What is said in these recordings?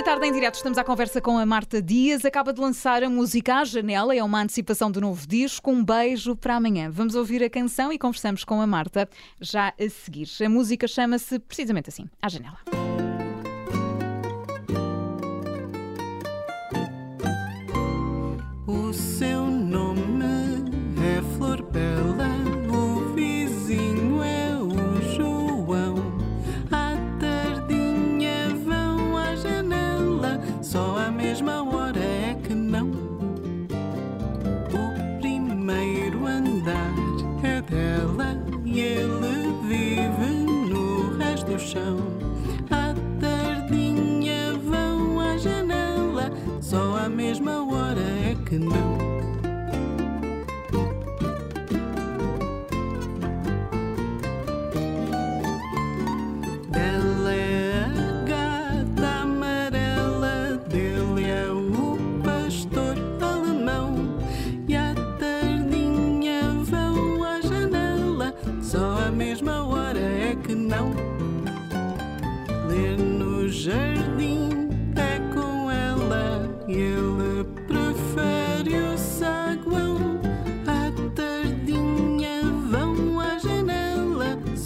Na tarde em direto estamos à conversa com a Marta Dias. Acaba de lançar a música à janela, é uma antecipação do novo disco. Um beijo para amanhã. Vamos ouvir a canção e conversamos com a Marta já a seguir. A música chama-se precisamente assim, à janela.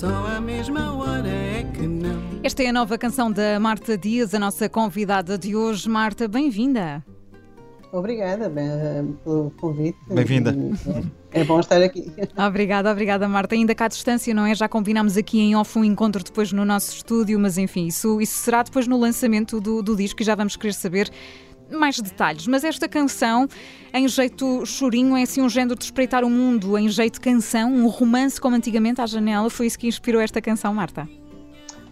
Só à mesma hora é que não. Esta é a nova canção da Marta Dias, a nossa convidada de hoje. Marta, bem-vinda. Obrigada bem, pelo convite. Bem-vinda. É bom estar aqui. Obrigada, obrigada, Marta. Ainda cá à distância, não é? Já combinámos aqui em off um encontro depois no nosso estúdio, mas enfim, isso, isso será depois no lançamento do, do disco e já vamos querer saber mais detalhes. Mas esta canção, em jeito chorinho, é assim um género de espreitar o mundo, em jeito canção, um romance como antigamente à janela. Foi isso que inspirou esta canção, Marta?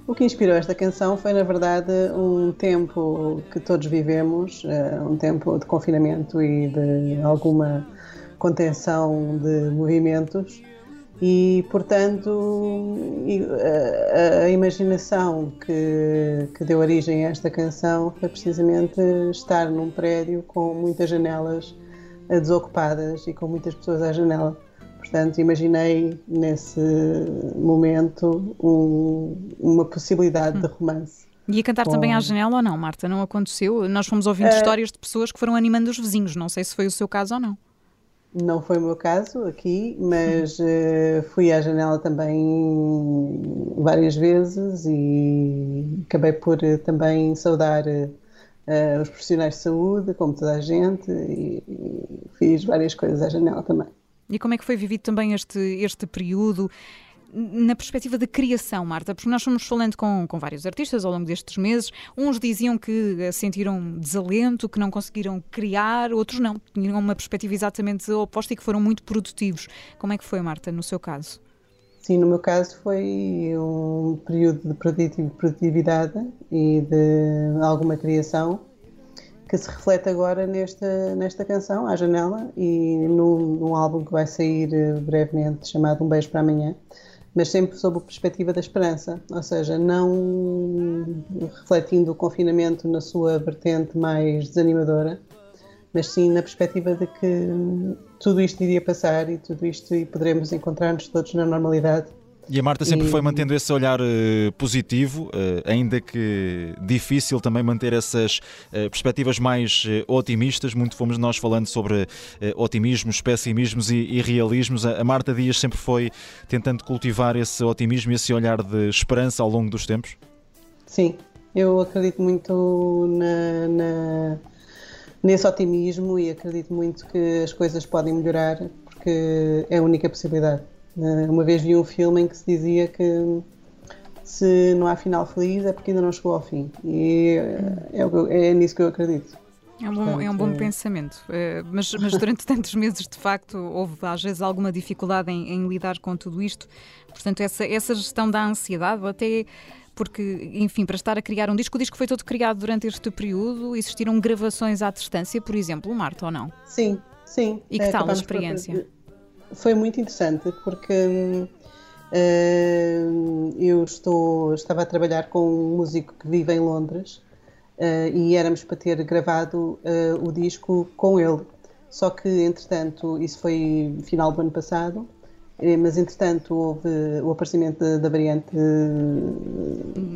O que inspirou esta canção foi, na verdade, um tempo que todos vivemos, eh, um tempo de confinamento e de alguma contenção de movimentos. E, portanto, e, a, a imaginação que, que deu origem a esta canção foi precisamente estar num prédio com muitas janelas eh, desocupadas e com muitas pessoas à janela. Portanto, imaginei nesse momento um- uma possibilidade de romance. Ia cantar também à janela ou não, Marta? Não aconteceu? Nós fomos ouvindo histórias de pessoas que foram animando os vizinhos. Não sei se foi o seu caso ou não. Não foi o meu caso aqui, mas eh, fui à janela também várias vezes e acabei por eh, também saudar eh, os profissionais de saúde, como toda a gente, e, e fiz várias coisas à janela também. E como é que foi vivido também este, este período na perspectiva da criação, Marta? Porque nós fomos falando com, com vários artistas ao longo destes meses. Uns diziam que eh, sentiram desalento, que não conseguiram criar, outros não. Tinham uma perspectiva exatamente oposta e que foram muito produtivos. Como é que foi, Marta, no seu caso? Sim, no meu caso foi um período de produtiv- produtividade e de alguma criação que se reflete agora nesta, nesta canção, À Janela, e num, álbum que vai sair brevemente, chamado Um Beijo para Amanhã, mas sempre sob a perspectiva da esperança, ou seja, não refletindo o confinamento na sua vertente mais desanimadora, mas sim na perspectiva de que tudo isto iria passar e tudo isto e poderemos encontrar-nos todos na normalidade. E a Marta sempre E- foi mantendo esse olhar eh, positivo, eh, ainda que difícil também manter essas eh, perspectivas mais otimistas. Muito fomos nós falando sobre otimismos, pessimismos e, e realismos. A, a Marta Dias sempre foi tentando cultivar esse otimismo e esse olhar de esperança ao longo dos tempos. Sim, eu acredito muito na, na- nesse otimismo e acredito muito que as coisas podem melhorar porque é a única possibilidade. Eh, Uma vez vi um filme em que se dizia que se não há final feliz é porque ainda não chegou ao fim e eh, é, eu- é nisso que eu acredito. É um bom, é um bom Portanto, pensamento. Eh, mas, mas durante tantos meses, de facto, houve às vezes alguma dificuldade em, em lidar com tudo isto. Portanto, essa, essa gestão da ansiedade, até porque, enfim, para estar a criar um disco, o disco foi todo criado durante este período, existiram gravações à distância, por exemplo, Marta, ou não? Sim, sim. E que Eh, tal a experiência? Foi muito interessante porque hum, hum, eu estou, estava a trabalhar com um músico que vive em Londres eh, e éramos para ter gravado eh, o disco com ele. Só que, entretanto, isso foi final do ano passado, Mas entretanto houve o aparecimento da, da variante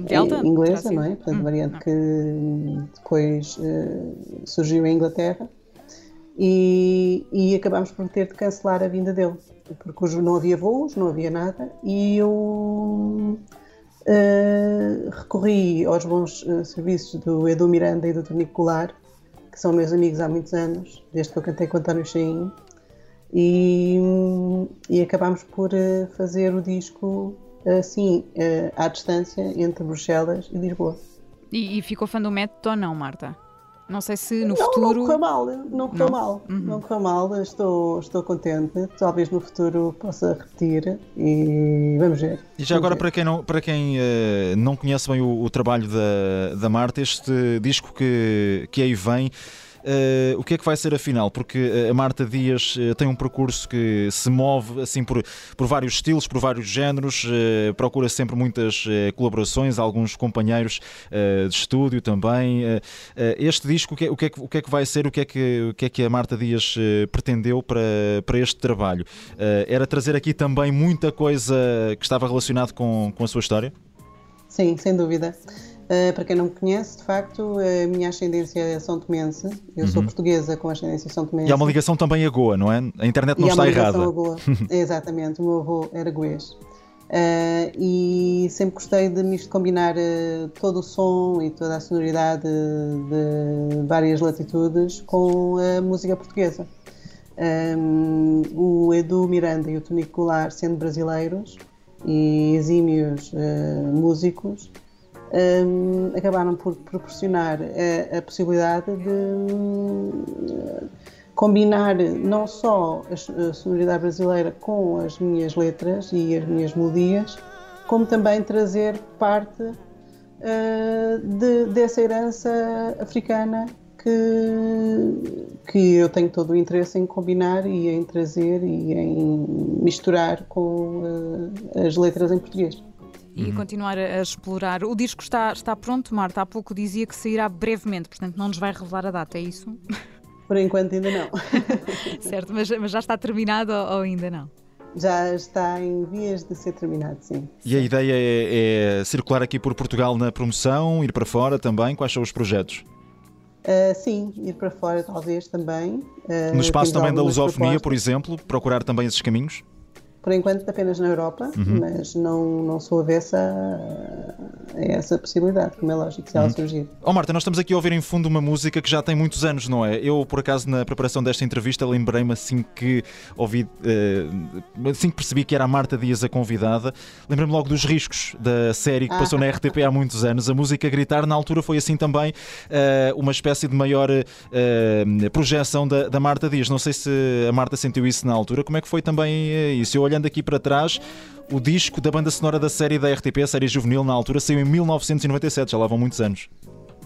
Delta, eh, inglesa, não é? sido? Portanto, Hum, variante não. que hum, depois surgiu em Inglaterra e, e acabámos por ter de cancelar a vinda dele, porque não havia voos, não havia nada, e eu eh, recorri aos bons eh, serviços do Edu Miranda e do Tonico Goulart, que são meus amigos há muitos anos, desde que eu cantei com António Chaim, e, e acabámos por eh, fazer o disco assim, à distância, entre Bruxelas e Lisboa. E, e ficou fã do método ou não, Marta? Não sei se no não, futuro. não correu mal, não correu Não? mal, Uhum. não correu mal, estou, estou contente, talvez no futuro possa repetir e vamos ver. E já Vamos agora, ver. para quem não, para quem, eh, não conhece bem o, o trabalho da, da Marta, este disco que, que aí vem, o que é que vai ser afinal? Porque eh, a Marta Dias eh, tem um percurso que se move assim por, por vários estilos, por vários géneros, eh, procura sempre muitas eh, colaborações, alguns companheiros eh, de estúdio também. Eh, eh, este disco, o que, é, o, que é, que- o que é que vai ser? O que é que, o que, é que a Marta Dias eh, pretendeu para, para este trabalho? Eh, era trazer aqui também muita coisa que estava relacionada com, com a sua história? Sim, sem dúvida. Uh, para quem não me conhece, de facto, a minha ascendência é São Tomense. Eu sou portuguesa com ascendência São Tomense. Uhum. E há uma ligação também a Goa, não é? A internet não E está errada. a Goa. Exatamente, o meu avô era goês. Uh, e sempre gostei de me combinar uh, todo o som e toda a sonoridade de várias latitudes com a música portuguesa. Um, o Edu Miranda e o Tonico Goulart, sendo brasileiros e exímios músicos, um, acabaram por proporcionar a, a possibilidade de hum, combinar não só a, a sonoridade brasileira com as minhas letras e as minhas melodias, como também trazer parte uh, de- dessa herança africana que, que eu tenho todo o interesse em combinar e em trazer e em misturar com uh, as letras em português. E continuar a, a explorar. O disco está, está pronto, Marta. Há pouco dizia que sairá brevemente, portanto não nos vai revelar a data, é isso? Por enquanto ainda não. certo, mas, mas já está terminado ou, ou ainda não? Já está em vias de ser terminado, sim. E a ideia é, é circular aqui por Portugal na promoção, ir para fora também? Quais são os projetos? Uh, sim, ir para fora talvez também. Uh, No espaço também da lusofonia, por propostas. exemplo, procurar também esses caminhos? Por enquanto apenas na Europa, Uhum. mas não, não sou avessa a, essa possibilidade, como é lógico, Uhum. se ela surgir. Ó Marta, nós estamos aqui a ouvir em fundo uma música que já tem muitos anos, não é? Eu, por acaso, na preparação desta entrevista, lembrei-me assim que ouvi, eh, assim que percebi que era a Marta Dias a convidada, lembrei-me logo dos riscos da série que Ah. passou na RTP há muitos anos. A música Gritar, na altura, foi assim também eh, uma espécie de maior eh, projeção da, da Marta Dias. Não sei se a Marta sentiu isso na altura. Como é que foi também isso? Eu olhando aqui para trás. O disco da banda sonora da série da RTP, a série juvenil, na altura, saiu em 1997, já lá vão muitos anos.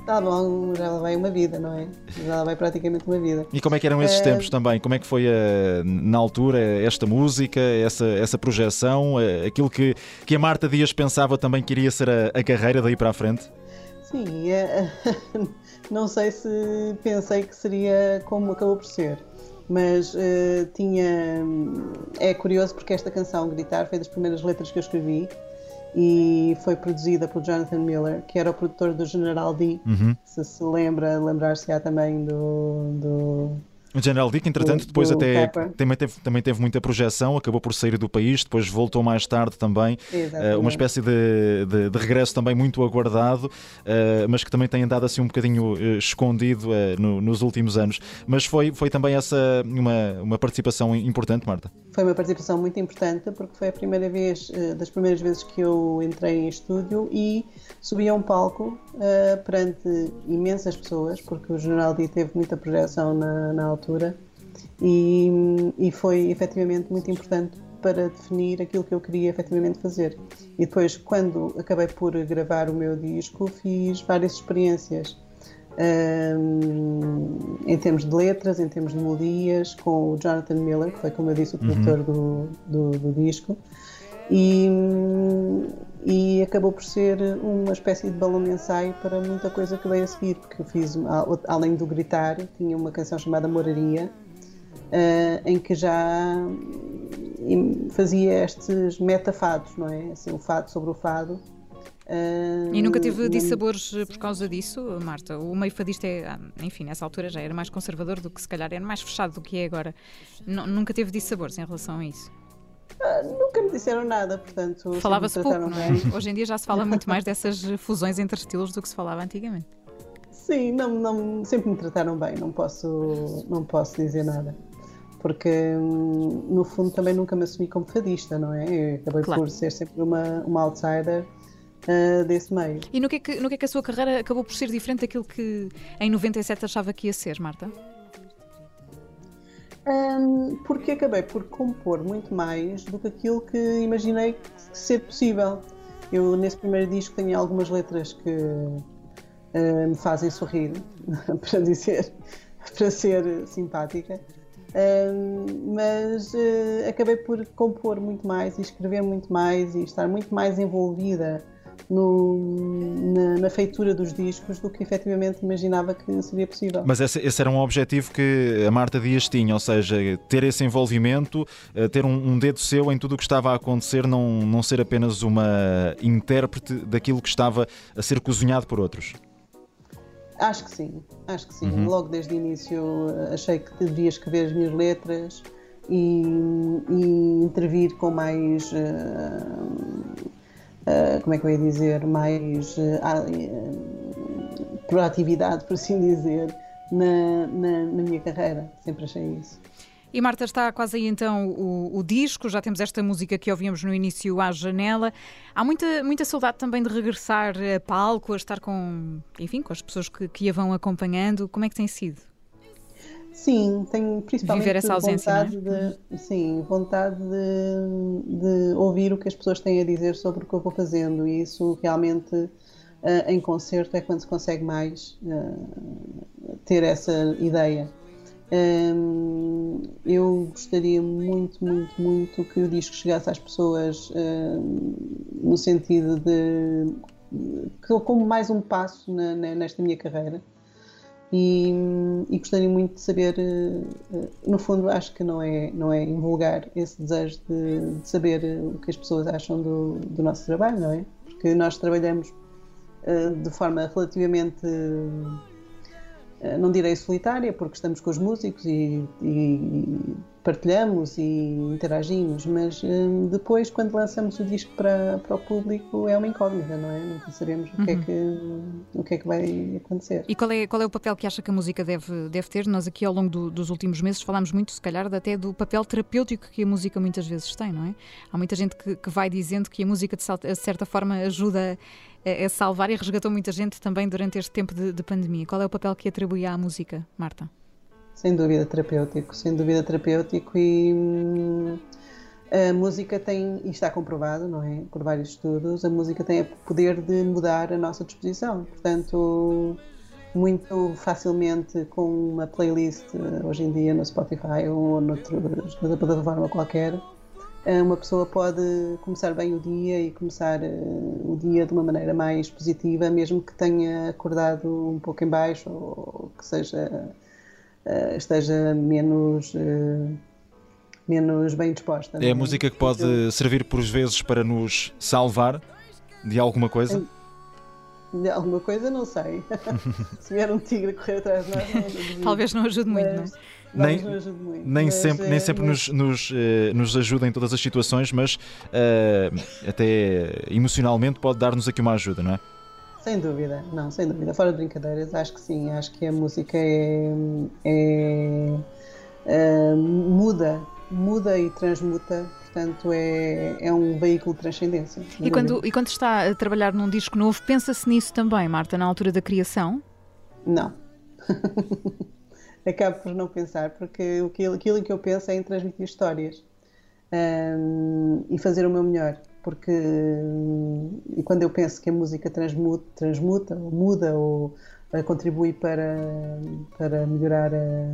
Tá bom, já lá vai uma vida, não é? Já lá vai praticamente uma vida. E como é que eram esses Eh, tempos também? Como é que foi eh, na altura esta música, essa, essa projeção, eh, aquilo que, que a Marta Dias pensava também que iria ser a, a carreira daí para a frente? Sim, é- não sei se pensei que seria como acabou por ser, mas eh, tinha. É curioso porque esta canção, Gritar, foi das primeiras letras que eu escrevi e foi produzida por Jonathan Miller, que era o produtor do General D. Uhum. Se se lembra, lembrar-se-á também do, do, General Dick, entretanto, depois até também teve, também teve muita projeção, acabou por sair do país, depois voltou mais tarde também. eh, Exatamente. uma espécie de, de- de regresso também muito aguardado, eh, mas que também tem andado assim um bocadinho eh, escondido no- nos últimos anos. Mas foi, foi também essa uma, uma participação importante, Marta. Foi uma participação muito importante porque foi a primeira vez, das primeiras vezes que eu entrei em estúdio e subi a um palco perante imensas pessoas, porque o Jornal D teve muita projeção na, na altura e, e foi efetivamente muito importante para definir aquilo que eu queria efetivamente fazer. E depois, quando acabei por gravar o meu disco, fiz várias experiências hum, em termos de letras, em termos de melodias, com o Jonathan Miller, que foi, como eu disse, o produtor do, do, do disco, e, e acabou por ser uma espécie de balão de ensaio para muita coisa que veio a seguir, porque eu fiz, além do gritar, tinha uma canção chamada Moraria, eh, em que já e fazia estes metafados, não é? Assim, o fado sobre o fado. E nunca teve dissabores por causa disso, Marta? O meio fadista é, ah, enfim, nessa altura já era mais conservador do que se calhar era mais fechado do que é agora. N nunca teve dissabores em relação a isso? Ah, nunca me disseram nada, portanto. Falava-se pouco, não é? Hoje em dia já se fala muito mais dessas fusões entre estilos do que se falava antigamente. Sim, não, não, sempre me trataram bem, não posso, não posso dizer nada. Porque, hum, no fundo, também nunca me assumi como fadista, não é? Eu acabei claro. por ser sempre uma, uma outsider uh, desse meio. E no que, é que, no que é que a sua carreira acabou por ser diferente daquilo que em 97 achava que ia ser, Marta? Um, porque acabei por compor muito mais do que aquilo que imaginei ser possível. Eu, nesse primeiro disco, tenho algumas letras que uh, me fazem sorrir, para dizer, para ser simpática. Uh, mas uh, acabei por compor muito mais e escrever muito mais e estar muito mais envolvida no, na, na, feitura dos discos do que efetivamente imaginava que seria possível. Mas esse, esse, era um objetivo que a Marta Dias tinha, ou seja, ter esse envolvimento, eh, ter um, um dedo seu em tudo o que estava a acontecer, não, não ser apenas uma intérprete daquilo que estava a ser cozinhado por outros. Acho que sim, acho que sim. Uhum. Logo desde o início eh, achei que deveria escrever as minhas letras e, e intervir com mais. Uh, uh, como é que eu ia dizer? Mais uh, proatividade, por assim dizer, na, na, na minha carreira. Sempre achei isso. E Marta, está quase aí então o, o, disco, já temos esta música que ouvimos no início à janela. Há muita, muita saudade também de regressar a palco, a estar com, enfim, com as pessoas que, que a vão acompanhando. Como é que tem sido? Sim, tenho principalmente Viver essa ausência, vontade, é? de, sim, vontade de, de, ouvir o que as pessoas têm a dizer sobre o que eu vou fazendo e isso realmente uh, em concerto é quando se consegue mais uh, ter essa ideia. Um, eu gostaria muito, muito, muito que o disco chegasse às pessoas uh, no sentido de como mais um passo na, na, nesta minha carreira. E, e, gostaria muito de saber, no fundo, acho que não é, não é invulgar esse desejo de, de saber o que as pessoas acham do, do, nosso trabalho, não é? Porque nós trabalhamos de forma relativamente eh, não direi solitária, porque estamos com os músicos e, e partilhamos e interagimos, mas um, depois, quando lançamos o disco para, para o público, é uma incógnita, não é? Nunca sabemos o, que é uhum. que, o que é que vai acontecer. E qual é, qual é o papel que acha que a música deve, deve ter? Nós, aqui ao longo do, dos últimos meses, falámos muito, se calhar, até do papel terapêutico que a música muitas vezes tem, não é? Há muita gente que, que vai dizendo que a música, de certa forma, ajuda a, a salvar e resgatou muita gente também durante este tempo de, de pandemia. Qual é o papel que atribui à música, Marta? Sem dúvida terapêutico, sem dúvida terapêutico e hum, a música tem, e está comprovado, não é, por vários estudos, a música tem o poder de mudar a nossa disposição. Portanto, muito facilmente com uma playlist hoje em dia no Spotify ou noutra plataforma qualquer, eh, uma pessoa pode começar bem o dia e começar eh, o dia de uma maneira mais positiva, mesmo que tenha acordado um pouco em baixo ou que seja uh, esteja menos, uh, menos bem disposta. É a é? música que pode Eu... servir por vezes para nos salvar de alguma coisa? De alguma coisa, não sei. Se vier um tigre a correr atrás de nós, não Talvez não ajude muito, mas, não é? Nem, muito, nem mas, sempre, nem sempre mas... nos, nos, uh, nos ajuda em todas as situações, mas uh, até emocionalmente pode dar-nos aqui uma ajuda, não é? Sem dúvida, não, sem dúvida. Fora de brincadeiras, acho que sim. Acho que a música é, é, é muda, muda e transmuta. Portanto, é, é um veículo de transcendência. E quando, e quando está a trabalhar num disco novo, pensa-se nisso também, Marta, na altura da criação? Não. Acabo por não pensar, porque aquilo, aquilo que eu penso é em transmitir histórias um, e fazer o meu melhor porque e quando eu penso que a música transmuta, transmuta ou muda ou uh, contribui para, para melhorar a,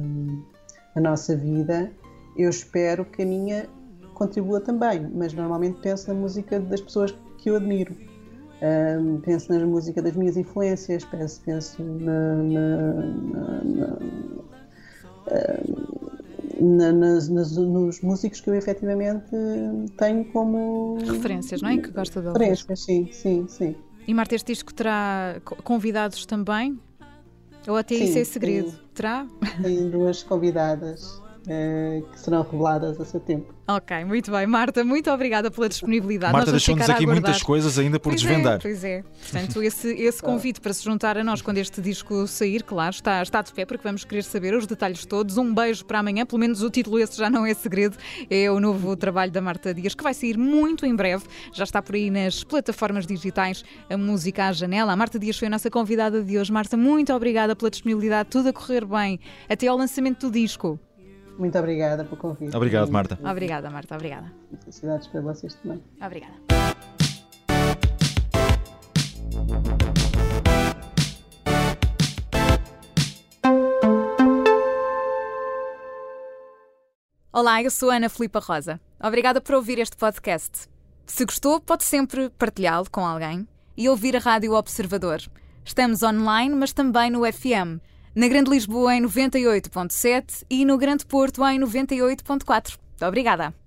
a, nossa vida, eu espero que a minha contribua também, mas normalmente penso na música das pessoas que eu admiro. Penso na música das minhas influências, penso, penso na, na, na, na, nas, nas, nos músicos que eu efetivamente tenho como referências, não é? Que gosta de ouvir. Referências, sim, sim, sim. E Marta, este disco terá convidados também? Ou até sim, isso é segredo? Sim. Terá? Tem duas convidadas eh, que serão reveladas a seu tempo. Ok, muito bem. Marta, muito obrigada pela disponibilidade. Marta deixou-nos aqui muitas coisas ainda por pois desvendar. É, pois é. Portanto, esse, esse convite para se juntar a nós quando este disco sair, claro, está, está de pé, porque vamos querer saber os detalhes todos. Um beijo para amanhã, pelo menos o título esse já não é segredo. É o novo trabalho da Marta Dias, que vai sair muito em breve. Já está por aí nas plataformas digitais, a música à janela. A Marta Dias foi a nossa convidada de hoje. Marta, muito obrigada pela disponibilidade, tudo a correr bem, até ao lançamento do disco. Muito obrigada pelo convite. Obrigado, Marta. Obrigada, Marta. Obrigada. Felicidades para vocês também. Obrigada. Olá, eu sou Ana Filipa Rosa. Obrigada por ouvir este podcast. Se gostou, pode sempre partilhá-lo com alguém e ouvir a Rádio Observador. Estamos online, mas também no FM na Grande Lisboa em 98.7 e no Grande Porto em 98.4. Obrigada.